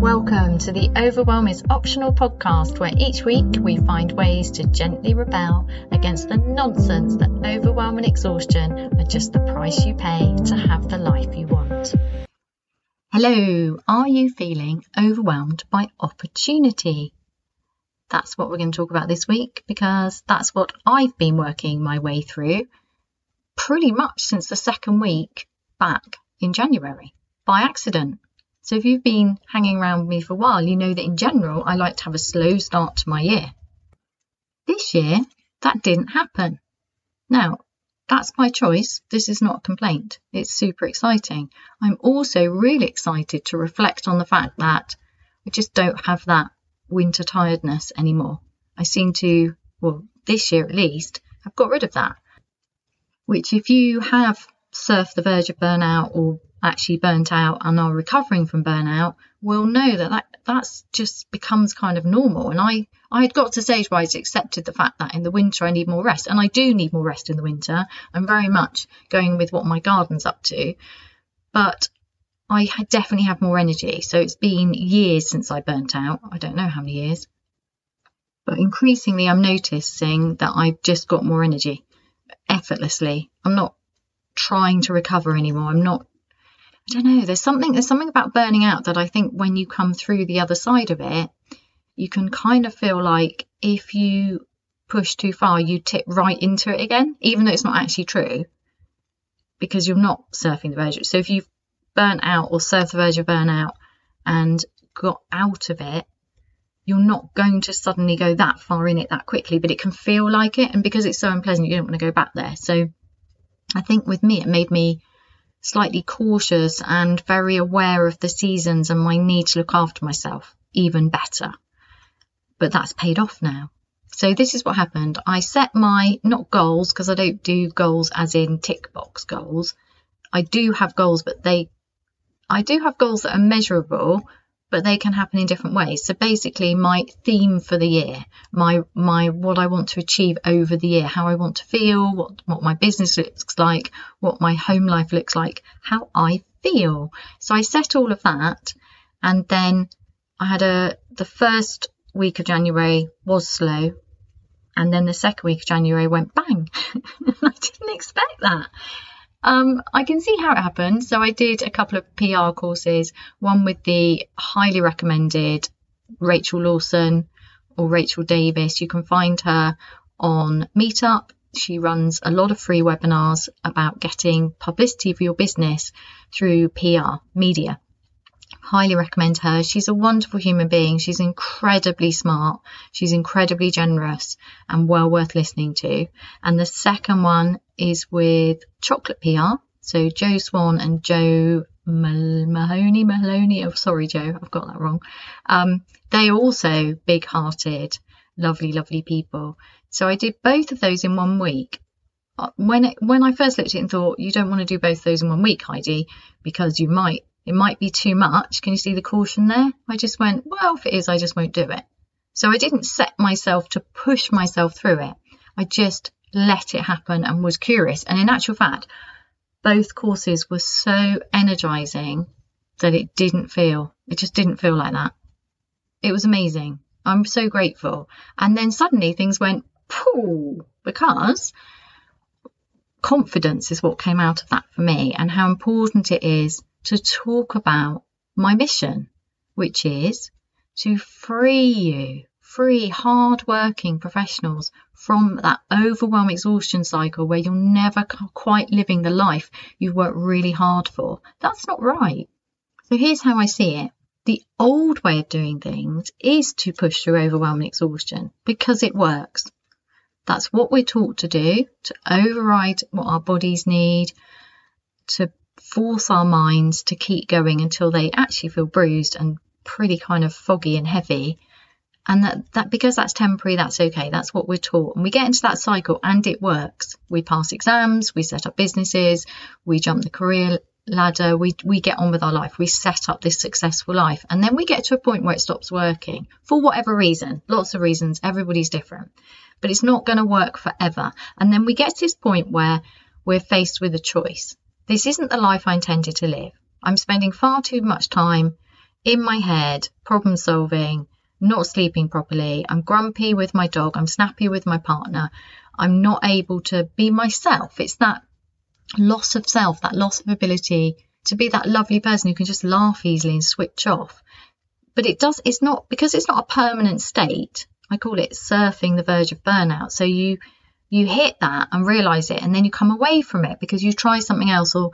Welcome to the Overwhelm is Optional podcast, where each week we find ways to gently rebel against the nonsense that overwhelm and exhaustion are just the price you pay to have the life you want. Hello, are you feeling overwhelmed by opportunity? That's what we're going to talk about this week because that's what I've been working my way through pretty much since the second week back in January by accident. So if you've been hanging around with me for a while, you know that in general, I like to have a slow start to my year. This year, that didn't happen. Now, that's my choice. This is not a complaint. It's super exciting. I'm also really excited to reflect on the fact that I just don't have that winter tiredness anymore. I seem to, well, this year at least, have got rid of that. Which, if you have surfed the verge of burnout or actually burnt out and are recovering from burnout will know that, that that's just becomes kind of normal. And I, I had got to stage where I accepted the fact that in the winter I need more rest. And I do need more rest in the winter. I'm very much going with what my garden's up to. But I definitely have more energy. So it's been years since I burnt out. I don't know how many years. But increasingly, I'm noticing that I've just got more energy effortlessly. I'm not trying to recover anymore. I'm not I don't know. There's something there's something about burning out that I think when you come through the other side of it, you can kind of feel like if you push too far, you tip right into it again, even though it's not actually true, because you're not surfing the verge. So if you've burnt out or surfed the verge of burnout and got out of it, you're not going to suddenly go that far in it that quickly, but it can feel like it. And because it's so unpleasant, you don't want to go back there. So I think with me, it made me slightly cautious and very aware of the seasons and my need to look after myself even better. But that's paid off now. So this is what happened. I set my not goals because I don't do goals as in tick box goals. I do have goals, but they I do have goals that are measurable, but they can happen in different ways. So basically my theme for the year, my my what I want to achieve over the year, how I want to feel, what what my business looks like, what my home life looks like, how I feel. So I set all of that and then I had a the first week of January was slow and then the second week of January went bang. I didn't expect that. Um, I can see how it happened. So I did a couple of PR courses, one with the highly recommended Rachel Lawson or Rachel Davis. You can find her on Meetup. She runs a lot of free webinars about getting publicity for your business through PR media highly recommend her. She's a wonderful human being. She's incredibly smart. She's incredibly generous and well worth listening to. And the second one is with Chocolate PR. So Joe Swan and Joe Mahoney, Mahoney. Oh, sorry, Joe, I've got that wrong. Um, they are also big hearted, lovely, lovely people. So I did both of those in one week. Uh, when it, when I first looked at it and thought, you don't want to do both those in one week, Heidi, because you might it might be too much. Can you see the caution there? I just went, well, if it is, I just won't do it. So I didn't set myself to push myself through it. I just let it happen and was curious. And in actual fact, both courses were so energizing that it didn't feel, it just didn't feel like that. It was amazing. I'm so grateful. And then suddenly things went, pooh, because confidence is what came out of that for me and how important it is to talk about my mission, which is to free you, free hard-working professionals from that overwhelming exhaustion cycle where you're never quite living the life you've worked really hard for. That's not right. So here's how I see it. The old way of doing things is to push through overwhelming exhaustion because it works. That's what we're taught to do, to override what our bodies need, to force our minds to keep going until they actually feel bruised and pretty kind of foggy and heavy. And that, that because that's temporary, that's okay. That's what we're taught. And we get into that cycle and it works. We pass exams, we set up businesses, we jump the career ladder, we, we get on with our life, we set up this successful life. And then we get to a point where it stops working for whatever reason. Lots of reasons, everybody's different. But it's not going to work forever. And then we get to this point where we're faced with a choice. This isn't the life I intended to live. I'm spending far too much time in my head, problem solving, not sleeping properly. I'm grumpy with my dog. I'm snappy with my partner. I'm not able to be myself. It's that loss of self, that loss of ability to be that lovely person who can just laugh easily and switch off. But it does, it's not, because it's not a permanent state, I call it surfing the verge of burnout. So you, you hit that and realize it, and then you come away from it because you try something else, or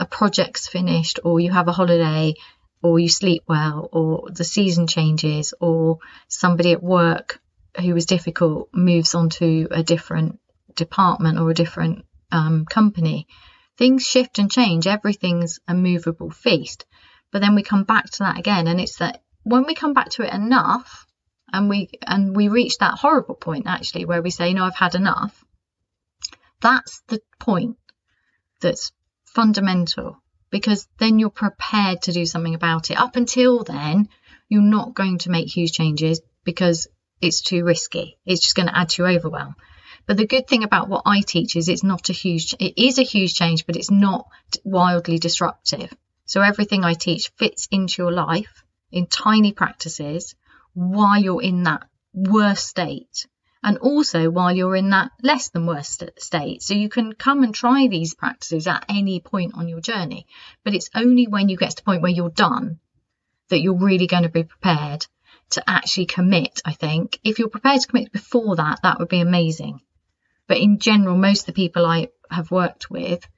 a project's finished, or you have a holiday, or you sleep well, or the season changes, or somebody at work who was difficult moves on to a different department or a different um, company. Things shift and change. Everything's a movable feast. But then we come back to that again, and it's that when we come back to it enough, and we and we reach that horrible point actually where we say, "No, I've had enough." That's the point that's fundamental because then you're prepared to do something about it. Up until then, you're not going to make huge changes because it's too risky. It's just going to add to your overwhelm. But the good thing about what I teach is it's not a huge, it is a huge change, but it's not wildly disruptive. So everything I teach fits into your life in tiny practices while you're in that worst state and also while you're in that less than worst state. So you can come and try these practices at any point on your journey, but it's only when you get to the point where you're done that you're really going to be prepared to actually commit, I think. If you're prepared to commit before that, that would be amazing. But in general, most of the people I have worked with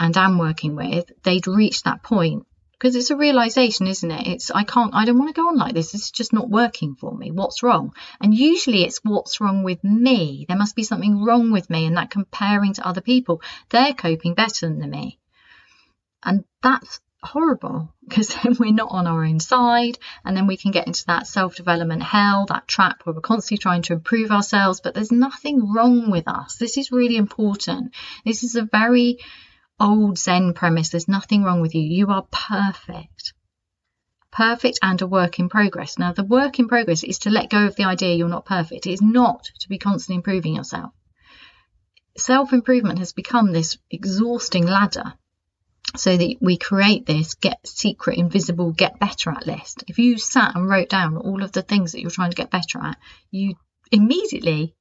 and am working with, they'd reached that point because it's a realization, isn't it? It's I can't, I don't want to go on like this. This is just not working for me. What's wrong? And usually it's what's wrong with me. There must be something wrong with me, and that comparing to other people, they're coping better than me, and that's horrible because then we're not on our own side and then we can get into that self-development hell that trap where we're constantly trying to improve ourselves but there's nothing wrong with us this is really important this is a very old Zen premise there's nothing wrong with you. You are perfect. Perfect and a work in progress. Now, the work in progress is to let go of the idea you're not perfect. It is not to be constantly improving yourself. Self improvement has become this exhausting ladder so that we create this get secret, invisible, get better at list. If you sat and wrote down all of the things that you're trying to get better at, you immediately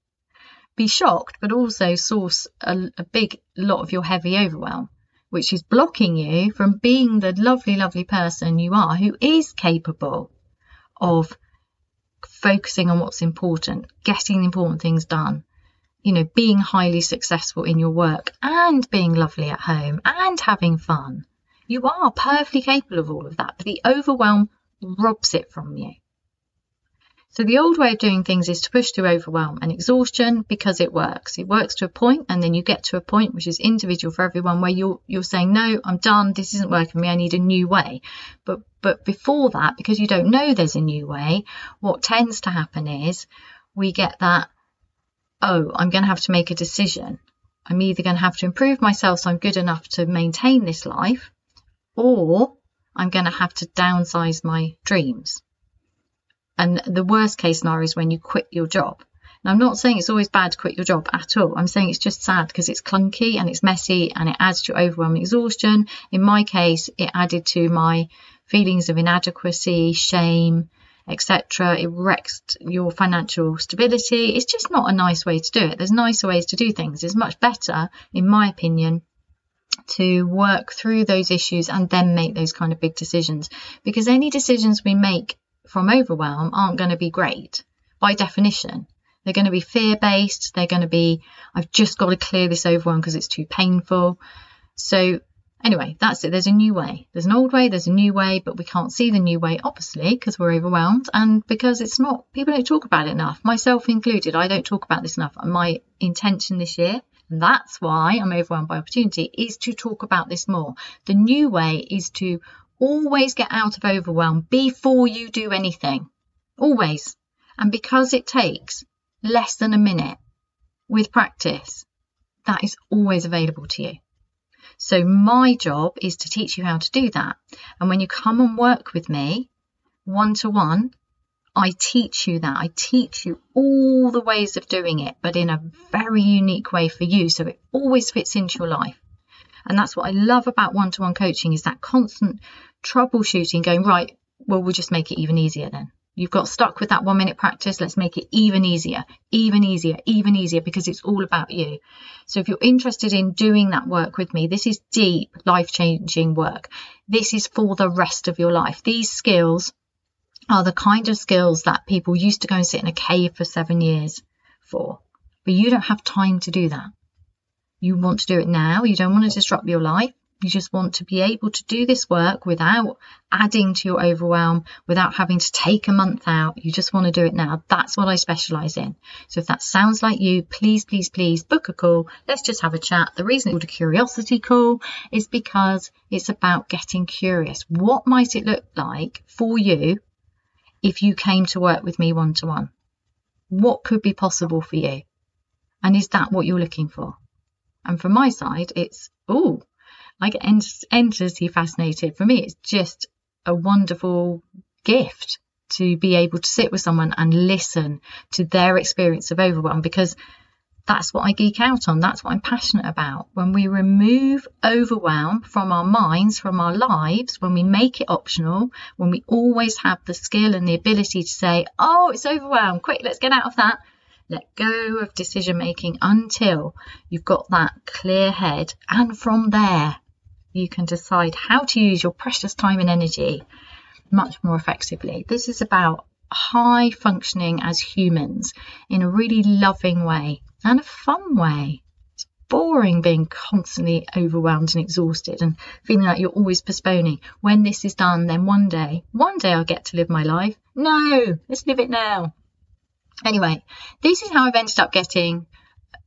be shocked, but also source a, a big lot of your heavy overwhelm, which is blocking you from being the lovely, lovely person you are who is capable of focusing on what's important, getting the important things done, you know, being highly successful in your work and being lovely at home and having fun. You are perfectly capable of all of that, but the overwhelm robs it from you. So the old way of doing things is to push through overwhelm and exhaustion because it works. It works to a point and then you get to a point which is individual for everyone where you're you're saying, No, I'm done, this isn't working for me, I need a new way. But but before that, because you don't know there's a new way, what tends to happen is we get that, oh, I'm gonna have to make a decision. I'm either going to have to improve myself so I'm good enough to maintain this life, or I'm going to have to downsize my dreams. And the worst case scenario is when you quit your job. Now, I'm not saying it's always bad to quit your job at all. I'm saying it's just sad because it's clunky and it's messy and it adds to overwhelming exhaustion. In my case, it added to my feelings of inadequacy, shame, etc. It wrecks your financial stability. It's just not a nice way to do it. There's nicer ways to do things. It's much better, in my opinion, to work through those issues and then make those kind of big decisions. Because any decisions we make from overwhelm aren't going to be great by definition. They're going to be fear based. They're going to be, I've just got to clear this overwhelm because it's too painful. So, anyway, that's it. There's a new way. There's an old way, there's a new way, but we can't see the new way, obviously, because we're overwhelmed and because it's not, people don't talk about it enough, myself included. I don't talk about this enough. My intention this year and that's why I'm overwhelmed by opportunity is to talk about this more. The new way is to Always get out of overwhelm before you do anything. Always. And because it takes less than a minute with practice, that is always available to you. So my job is to teach you how to do that. And when you come and work with me one to one, I teach you that. I teach you all the ways of doing it, but in a very unique way for you. So it always fits into your life. And that's what I love about one to one coaching is that constant troubleshooting, going, right, well, we'll just make it even easier then. You've got stuck with that one minute practice. Let's make it even easier, even easier, even easier because it's all about you. So if you're interested in doing that work with me, this is deep, life changing work. This is for the rest of your life. These skills are the kind of skills that people used to go and sit in a cave for seven years for. But you don't have time to do that. You want to do it now. You don't want to disrupt your life. You just want to be able to do this work without adding to your overwhelm, without having to take a month out. You just want to do it now. That's what I specialize in. So if that sounds like you, please, please, please book a call. Let's just have a chat. The reason it's called a curiosity call is because it's about getting curious. What might it look like for you if you came to work with me one to one? What could be possible for you? And is that what you're looking for? And from my side, it's, oh, I get endlessly fascinated. For me, it's just a wonderful gift to be able to sit with someone and listen to their experience of overwhelm because that's what I geek out on. That's what I'm passionate about. When we remove overwhelm from our minds, from our lives, when we make it optional, when we always have the skill and the ability to say, oh, it's overwhelmed, quick, let's get out of that. Let go of decision making until you've got that clear head. And from there, you can decide how to use your precious time and energy much more effectively. This is about high functioning as humans in a really loving way and a fun way. It's boring being constantly overwhelmed and exhausted and feeling like you're always postponing. When this is done, then one day, one day I'll get to live my life. No, let's live it now. Anyway, this is how I've ended up getting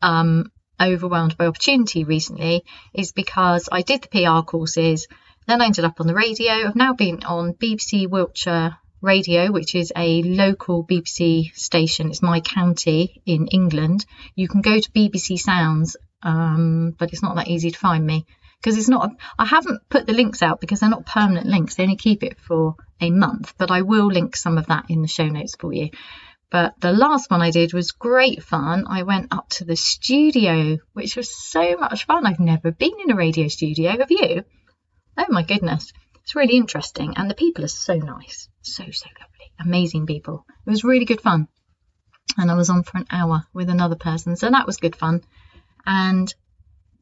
um, overwhelmed by opportunity recently is because I did the PR courses, then I ended up on the radio. I've now been on BBC Wiltshire Radio, which is a local BBC station. It's my county in England. You can go to BBC Sounds, um, but it's not that easy to find me because it's not. I haven't put the links out because they're not permanent links. They only keep it for a month, but I will link some of that in the show notes for you. But the last one I did was great fun. I went up to the studio, which was so much fun. I've never been in a radio studio. Have you? Oh my goodness. It's really interesting. And the people are so nice. So, so lovely. Amazing people. It was really good fun. And I was on for an hour with another person. So that was good fun. And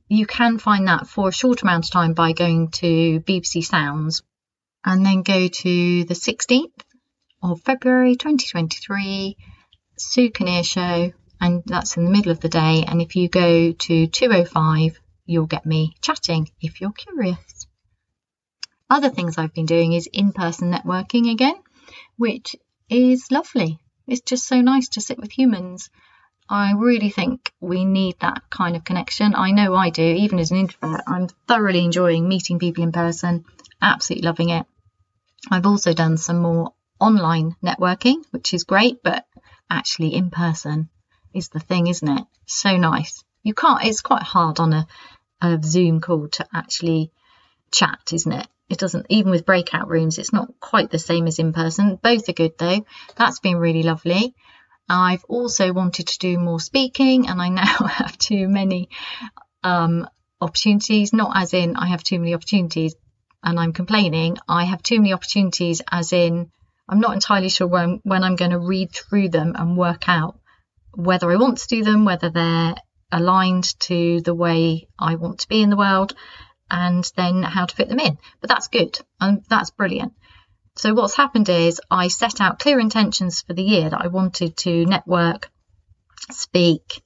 you can find that for a short amount of time by going to BBC Sounds and then go to the 16th of February 2023, Sue Kinnear Show, and that's in the middle of the day. And if you go to 205, you'll get me chatting if you're curious. Other things I've been doing is in person networking again, which is lovely. It's just so nice to sit with humans. I really think we need that kind of connection. I know I do, even as an introvert. I'm thoroughly enjoying meeting people in person, absolutely loving it. I've also done some more online networking, which is great, but actually in person is the thing, isn't it? So nice. You can't, it's quite hard on a, a Zoom call to actually chat, isn't it? It doesn't, even with breakout rooms, it's not quite the same as in person. Both are good though. That's been really lovely. I've also wanted to do more speaking, and I now have too many um, opportunities. Not as in I have too many opportunities and I'm complaining. I have too many opportunities, as in I'm not entirely sure when, when I'm going to read through them and work out whether I want to do them, whether they're aligned to the way I want to be in the world, and then how to fit them in. But that's good and that's brilliant. So, what's happened is I set out clear intentions for the year that I wanted to network, speak,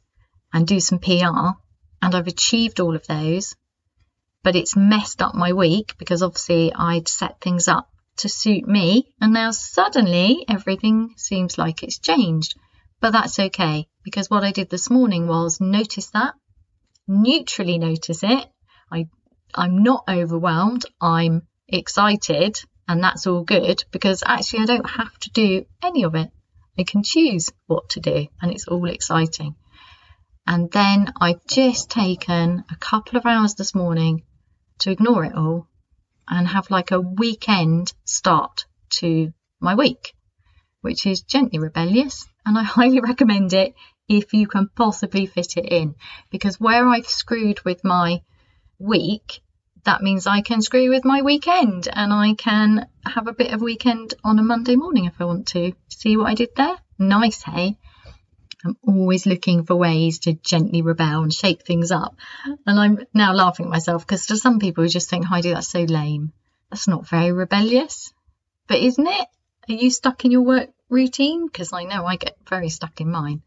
and do some PR, and I've achieved all of those. But it's messed up my week because obviously I'd set things up to suit me, and now suddenly everything seems like it's changed. But that's okay because what I did this morning was notice that, neutrally notice it. I I'm not overwhelmed. I'm excited, and that's all good because actually I don't have to do any of it. I can choose what to do, and it's all exciting. And then I've just taken a couple of hours this morning to ignore it all and have like a weekend start to my week, which is gently rebellious. And I highly recommend it if you can possibly fit it in. Because where I've screwed with my week, that means I can screw with my weekend and I can have a bit of weekend on a Monday morning if I want to. See what I did there? Nice, hey? I'm always looking for ways to gently rebel and shake things up. And I'm now laughing at myself because to some people who just think, oh, Heidi, that's so lame. That's not very rebellious. But isn't it? Are you stuck in your work routine? Because I know I get very stuck in mine.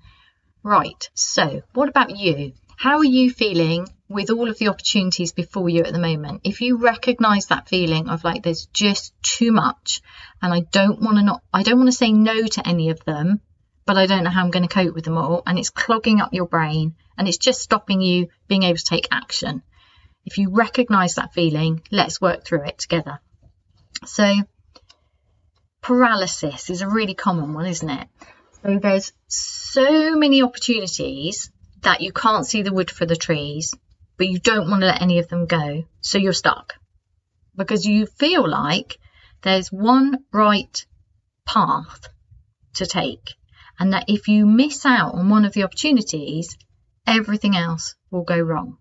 Right. So, what about you? How are you feeling with all of the opportunities before you at the moment? If you recognize that feeling of like there's just too much and I don't want to not I don't want to say no to any of them, but I don't know how I'm going to cope with them all and it's clogging up your brain and it's just stopping you being able to take action. If you recognize that feeling, let's work through it together. So paralysis is a really common one, isn't it? So there's so many opportunities that you can't see the wood for the trees, but you don't want to let any of them go. So you're stuck because you feel like there's one right path to take. And that if you miss out on one of the opportunities, everything else will go wrong.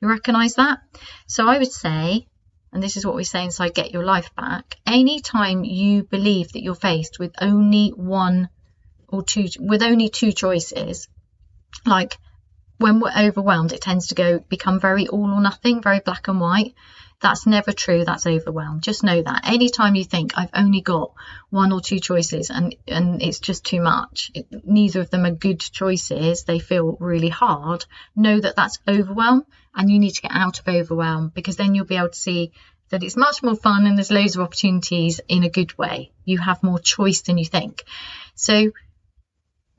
You recognize that? So I would say, and this is what we say inside Get Your Life Back, anytime you believe that you're faced with only one or two, with only two choices, like when we're overwhelmed, it tends to go become very all or nothing, very black and white. That's never true. That's overwhelmed. Just know that. Anytime you think I've only got one or two choices and and it's just too much, it, neither of them are good choices. They feel really hard. Know that that's overwhelm, and you need to get out of overwhelm because then you'll be able to see that it's much more fun and there's loads of opportunities in a good way. You have more choice than you think. So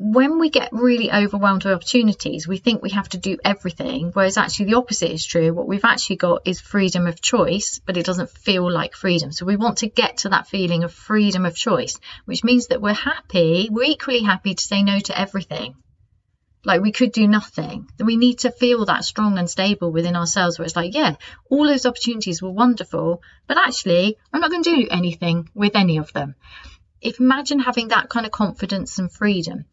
when we get really overwhelmed with opportunities, we think we have to do everything, whereas actually the opposite is true. What we've actually got is freedom of choice, but it doesn't feel like freedom. So we want to get to that feeling of freedom of choice, which means that we're happy, we're equally happy to say no to everything. Like we could do nothing. We need to feel that strong and stable within ourselves where it's like, yeah, all those opportunities were wonderful, but actually, I'm not going to do anything with any of them. If imagine having that kind of confidence and freedom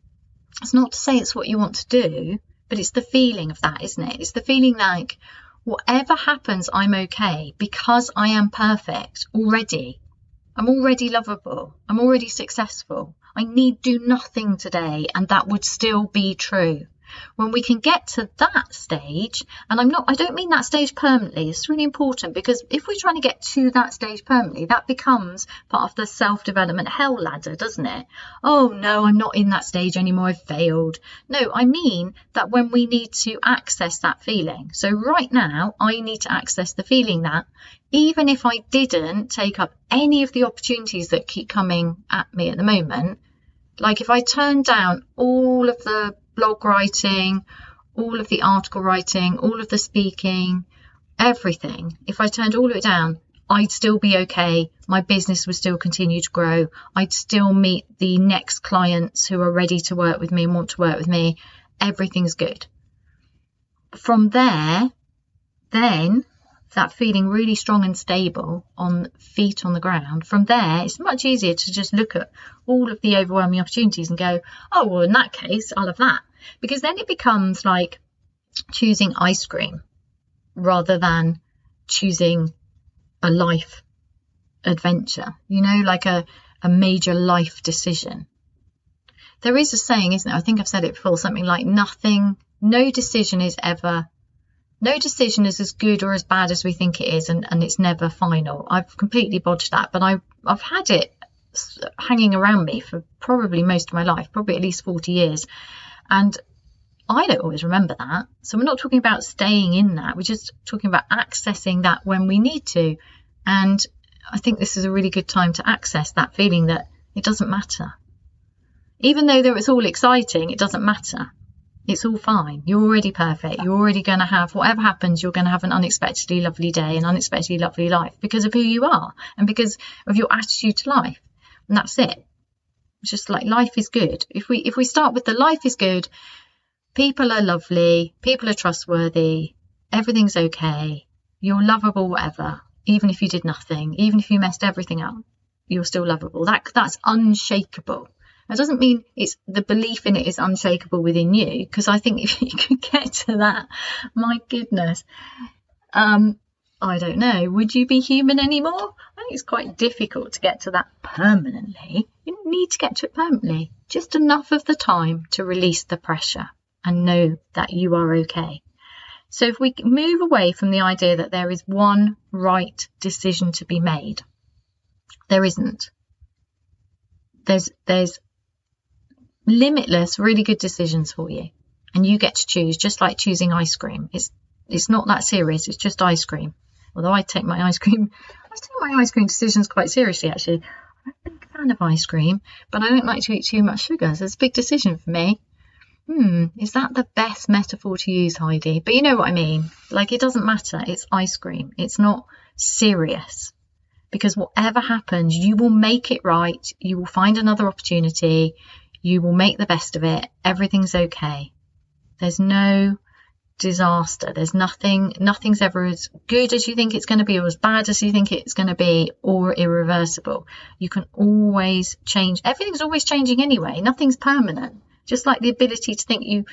it's not to say it's what you want to do, but it's the feeling of that, isn't it? It's the feeling like whatever happens, I'm okay because I am perfect already. I'm already lovable. I'm already successful. I need do nothing today, and that would still be true when we can get to that stage and i'm not i don't mean that stage permanently it's really important because if we're trying to get to that stage permanently that becomes part of the self-development hell ladder doesn't it? Oh no i'm not in that stage anymore i've failed. No i mean that when we need to access that feeling. So right now i need to access the feeling that even if i didn't take up any of the opportunities that keep coming at me at the moment like if I turn down all of the blog writing, all of the article writing, all of the speaking, everything, if I turned all of it down, I'd still be okay. My business would still continue to grow. I'd still meet the next clients who are ready to work with me and want to work with me. Everything's good. From there, then that feeling really strong and stable on feet on the ground, from there, it's much easier to just look at all of the overwhelming opportunities and go, oh, well, in that case, I'll have that. Because then it becomes like choosing ice cream rather than choosing a life adventure, you know, like a, a major life decision. There is a saying, isn't there? I think I've said it before, something like nothing, no decision is ever no decision is as good or as bad as we think it is, and, and it's never final. I've completely bodged that, but I, I've had it hanging around me for probably most of my life, probably at least 40 years. And I don't always remember that. So we're not talking about staying in that. We're just talking about accessing that when we need to. And I think this is a really good time to access that feeling that it doesn't matter. Even though it's all exciting, it doesn't matter. It's all fine. You're already perfect. You're already going to have, whatever happens, you're going to have an unexpectedly lovely day, an unexpectedly lovely life because of who you are and because of your attitude to life. And that's it. Just like life is good. If we if we start with the life is good, people are lovely, people are trustworthy, everything's okay, you're lovable, whatever. Even if you did nothing, even if you messed everything up, you're still lovable. That that's unshakable. That doesn't mean it's the belief in it is unshakable within you, because I think if you could get to that, my goodness, um, I don't know. Would you be human anymore? I think it's quite difficult to get to that permanently. You need to get to it permanently, just enough of the time to release the pressure and know that you are okay. So if we move away from the idea that there is one right decision to be made, there isn't. There's there's limitless really good decisions for you and you get to choose just like choosing ice cream. It's it's not that serious, it's just ice cream. Although I take my ice cream I take my ice cream decisions quite seriously actually. I'm a big fan of ice cream, but I don't like to eat too much sugar, so it's a big decision for me hmm, is that the best metaphor to use, Heidi? But you know what I mean. Like, it doesn't matter. It's ice cream, it's not serious. Because whatever happens, you will make it right. You will find another opportunity. You will make the best of it. Everything's okay. There's no disaster. There's nothing, nothing's ever as good as you think it's going to be or as bad as you think it's going to be or irreversible. You can always change. Everything's always changing anyway. Nothing's permanent just like the ability to think you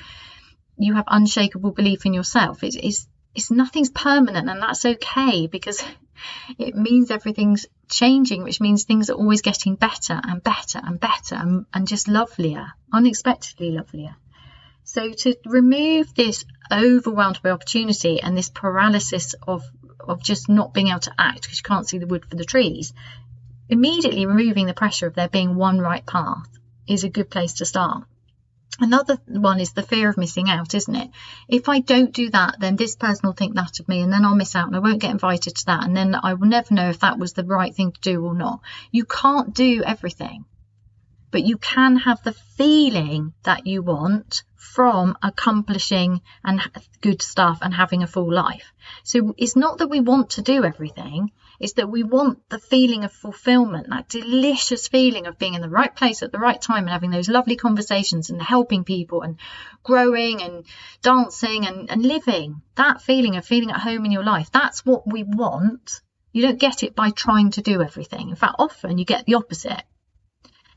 you have unshakable belief in yourself it's, it's, it's nothing's permanent and that's okay because it means everything's changing which means things are always getting better and better and better and, and just lovelier unexpectedly lovelier so to remove this overwhelmed by opportunity and this paralysis of of just not being able to act because you can't see the wood for the trees immediately removing the pressure of there being one right path is a good place to start Another one is the fear of missing out, isn't it? If I don't do that, then this person will think that of me, and then I'll miss out and I won't get invited to that, and then I will never know if that was the right thing to do or not. You can't do everything, but you can have the feeling that you want from accomplishing and good stuff and having a full life. So it's not that we want to do everything, it's that we want the feeling of fulfillment, that delicious feeling of being in the right place at the right time and having those lovely conversations and helping people and growing and dancing and, and living. That feeling of feeling at home in your life, that's what we want. You don't get it by trying to do everything. In fact, often you get the opposite.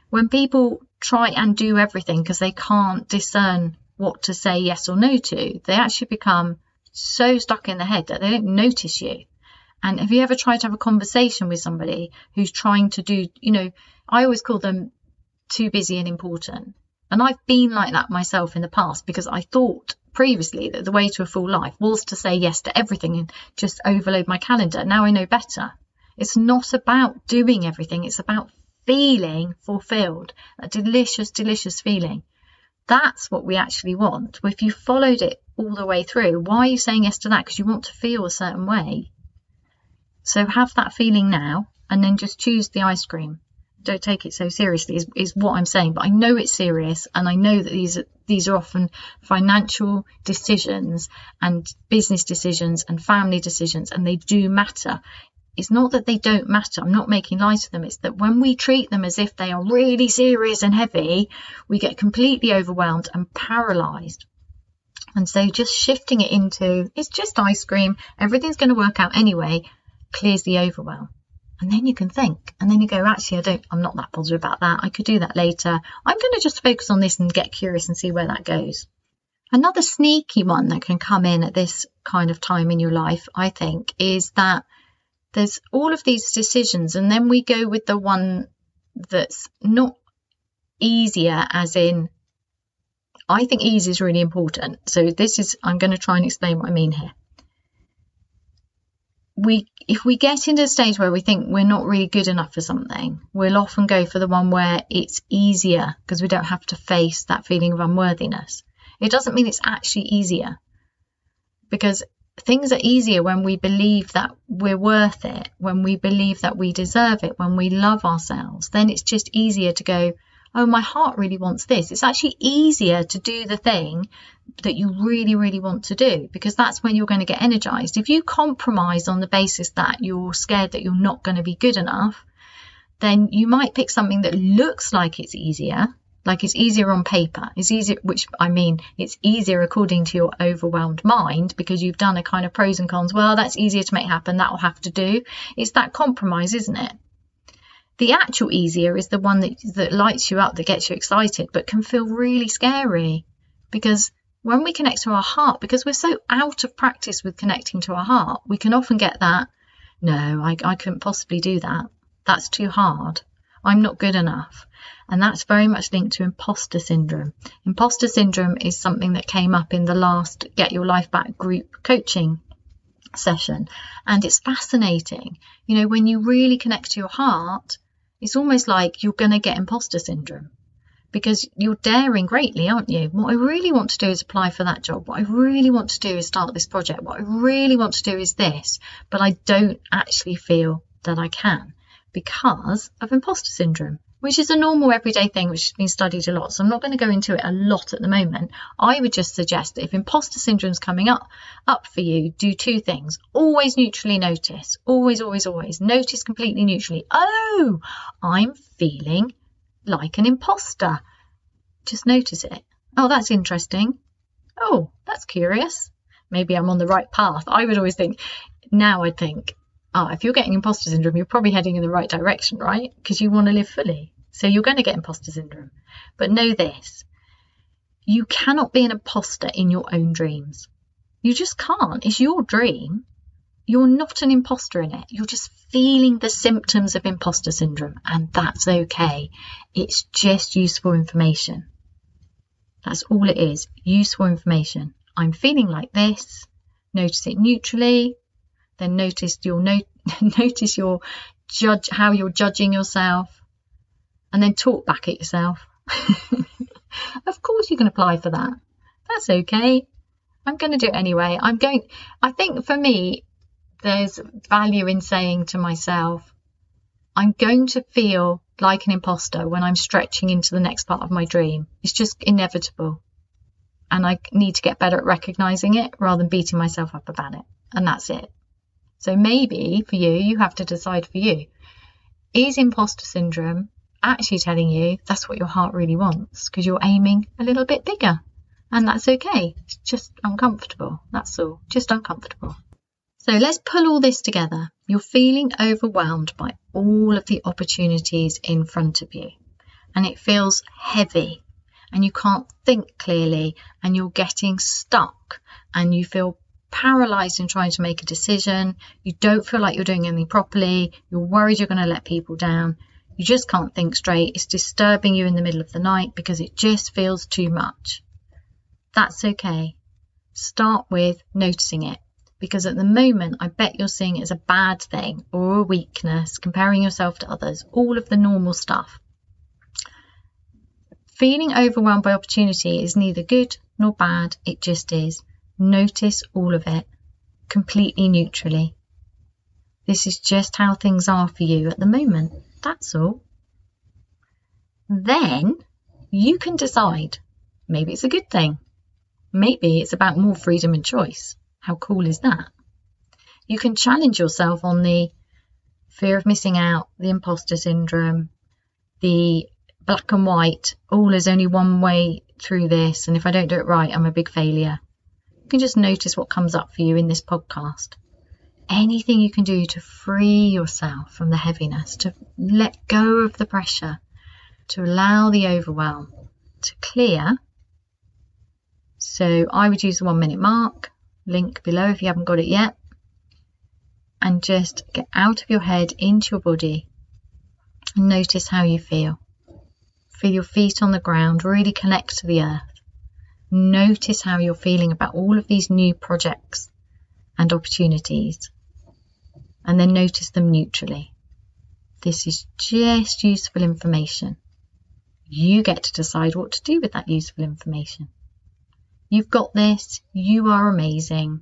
When people try and do everything because they can't discern what to say yes or no to, they actually become so stuck in the head that they don't notice you. And have you ever tried to have a conversation with somebody who's trying to do, you know, I always call them too busy and important. And I've been like that myself in the past because I thought previously that the way to a full life was to say yes to everything and just overload my calendar. Now I know better. It's not about doing everything, it's about feeling fulfilled, a delicious, delicious feeling. That's what we actually want. If you followed it all the way through, why are you saying yes to that? Because you want to feel a certain way. So have that feeling now and then just choose the ice cream. Don't take it so seriously is, is what I'm saying, but I know it's serious and I know that these are, these are often financial decisions and business decisions and family decisions and they do matter. It's not that they don't matter. I'm not making light of them. It's that when we treat them as if they are really serious and heavy, we get completely overwhelmed and paralyzed. And so just shifting it into it's just ice cream, everything's going to work out anyway, clears the overwhelm. And then you can think, and then you go, actually, I don't, I'm not that bothered about that. I could do that later. I'm going to just focus on this and get curious and see where that goes. Another sneaky one that can come in at this kind of time in your life, I think, is that there's all of these decisions, and then we go with the one that's not easier, as in, I think ease is really important. So, this is, I'm going to try and explain what I mean here we if we get into a stage where we think we're not really good enough for something, we'll often go for the one where it's easier because we don't have to face that feeling of unworthiness. It doesn't mean it's actually easier because things are easier when we believe that we're worth it, when we believe that we deserve it, when we love ourselves. Then it's just easier to go, oh, my heart really wants this. It's actually easier to do the thing that you really, really want to do because that's when you're going to get energized. If you compromise on the basis that you're scared that you're not going to be good enough, then you might pick something that looks like it's easier, like it's easier on paper. It's easier, which I mean, it's easier according to your overwhelmed mind because you've done a kind of pros and cons. Well, that's easier to make happen. That'll have to do. It's that compromise, isn't it? The actual easier is the one that, that lights you up, that gets you excited, but can feel really scary because when we connect to our heart, because we're so out of practice with connecting to our heart, we can often get that, no, I, I couldn't possibly do that. That's too hard. I'm not good enough. And that's very much linked to imposter syndrome. Imposter syndrome is something that came up in the last Get Your Life Back group coaching session. And it's fascinating. You know, when you really connect to your heart, it's almost like you're going to get imposter syndrome because you're daring greatly, aren't you? What I really want to do is apply for that job. What I really want to do is start this project. What I really want to do is this, but I don't actually feel that I can because of imposter syndrome, which is a normal everyday thing which has been studied a lot. So I'm not going to go into it a lot at the moment. I would just suggest that if imposter syndrome is coming up up for you, do two things. Always neutrally notice. Always, always, always. Notice completely neutrally. Oh, I'm feeling like an imposter. Just notice it. Oh, that's interesting. Oh, that's curious. Maybe I'm on the right path. I would always think, now I'd think, oh, if you're getting imposter syndrome, you're probably heading in the right direction, right? Because you want to live fully. So you're going to get imposter syndrome. But know this you cannot be an imposter in your own dreams. You just can't. It's your dream. You're not an imposter in it. You're just feeling the symptoms of imposter syndrome, and that's okay. It's just useful information. That's all it is useful information. I'm feeling like this. Notice it neutrally. Then notice no- notice your judge how you're judging yourself, and then talk back at yourself. of course, you can apply for that. That's okay. I'm going to do it anyway. I'm going. I think for me, there's value in saying to myself, I'm going to feel like an imposter when I'm stretching into the next part of my dream. It's just inevitable. And I need to get better at recognizing it rather than beating myself up about it. And that's it. So maybe for you, you have to decide for you. Is imposter syndrome actually telling you that's what your heart really wants because you're aiming a little bit bigger? And that's okay. It's just uncomfortable. That's all. Just uncomfortable. So let's pull all this together. You're feeling overwhelmed by all of the opportunities in front of you, and it feels heavy, and you can't think clearly, and you're getting stuck, and you feel paralyzed in trying to make a decision. You don't feel like you're doing anything properly. You're worried you're going to let people down. You just can't think straight. It's disturbing you in the middle of the night because it just feels too much. That's okay. Start with noticing it because at the moment, I bet you're seeing it as a bad thing or a weakness, comparing yourself to others, all of the normal stuff. Feeling overwhelmed by opportunity is neither good nor bad, it just is. Notice all of it completely neutrally. This is just how things are for you at the moment. That's all. Then you can decide. Maybe it's a good thing. Maybe it's about more freedom and choice. How cool is that? You can challenge yourself on the fear of missing out, the imposter syndrome, the black and white, oh, there's only one way through this, and if I don't do it right, I'm a big failure. You can just notice what comes up for you in this podcast. Anything you can do to free yourself from the heaviness, to let go of the pressure, to allow the overwhelm to clear. So I would use the one minute Marke link below if you haven't got it yet. And just get out of your head into your body and notice how you feel. Feel your feet on the ground, really connect to the earth. Notice how you're feeling about all of these new projects and opportunities. And then notice them neutrally. This is just useful information. You get to decide what to do with that useful information. You've got this. You are amazing.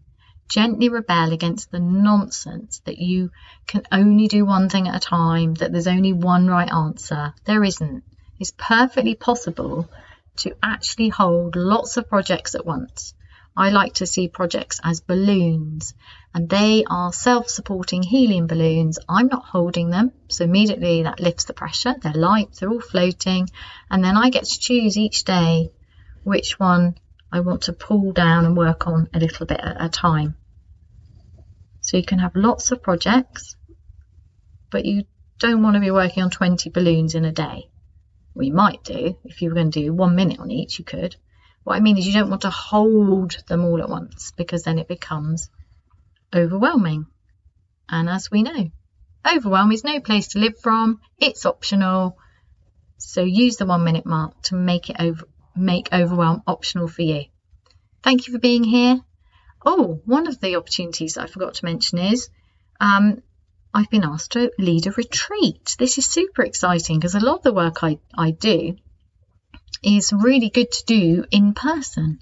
Gently rebel against the nonsense that you can only do one thing at a time, that there's only one right answer. There isn't. It's perfectly possible to actually hold lots of projects at once. I like to see projects as balloons, and they are self supporting helium balloons. I'm not holding them, so immediately that lifts the pressure. They're light, they're all floating, and then I get to choose each day which one I want to pull down and work on a little bit at a time. So you can have lots of projects, but you don't want to be working on 20 balloons in a day. We might do. If you were going to do one minute on each, you could. What I mean is, you don't want to hold them all at once because then it becomes overwhelming. And as we know, overwhelm is no place to live from, it's optional. So use the one minute Marke to make it over make overwhelm optional for you. Thank you for being here. Oh, one of the opportunities I forgot to mention is um, I've been asked to lead a retreat. This is super exciting because a lot of the work I, I do is really good to do in person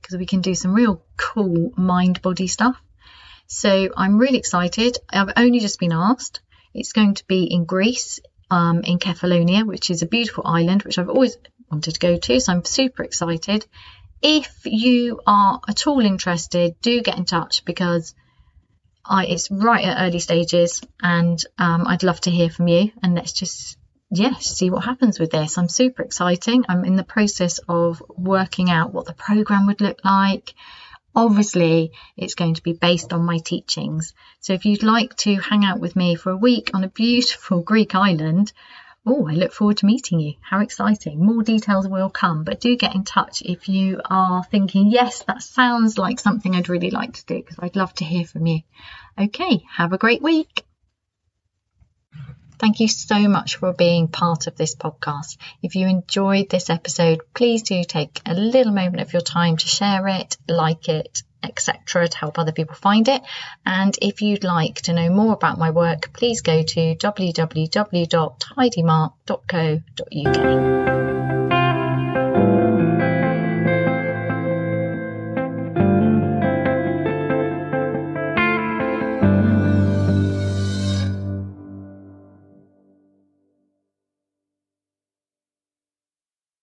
because we can do some real cool mind body stuff. So I'm really excited. I've only just been asked. It's going to be in Greece, um, in Kefalonia, which is a beautiful island, which I've always wanted to go to. So I'm super excited. If you are at all interested, do get in touch because I, it's right at early stages and um, I'd love to hear from you. And let's just, yeah, see what happens with this. I'm super exciting. I'm in the process of working out what the program would look like. Obviously, it's going to be based on my teachings. So if you'd like to hang out with me for a week on a beautiful Greek island, Oh, I look forward to meeting you. How exciting. More details will come, but do get in touch if you are thinking, yes, that sounds like something I'd really like to do because I'd love to hear from you. Okay, have a great week. Thank you so much for being part of this podcast. If you enjoyed this episode, please do take a little moment of your time to share it, like it, etc., to help other people find it. And if you'd like to know more about my work, please go to www.heidimarke.co.uk.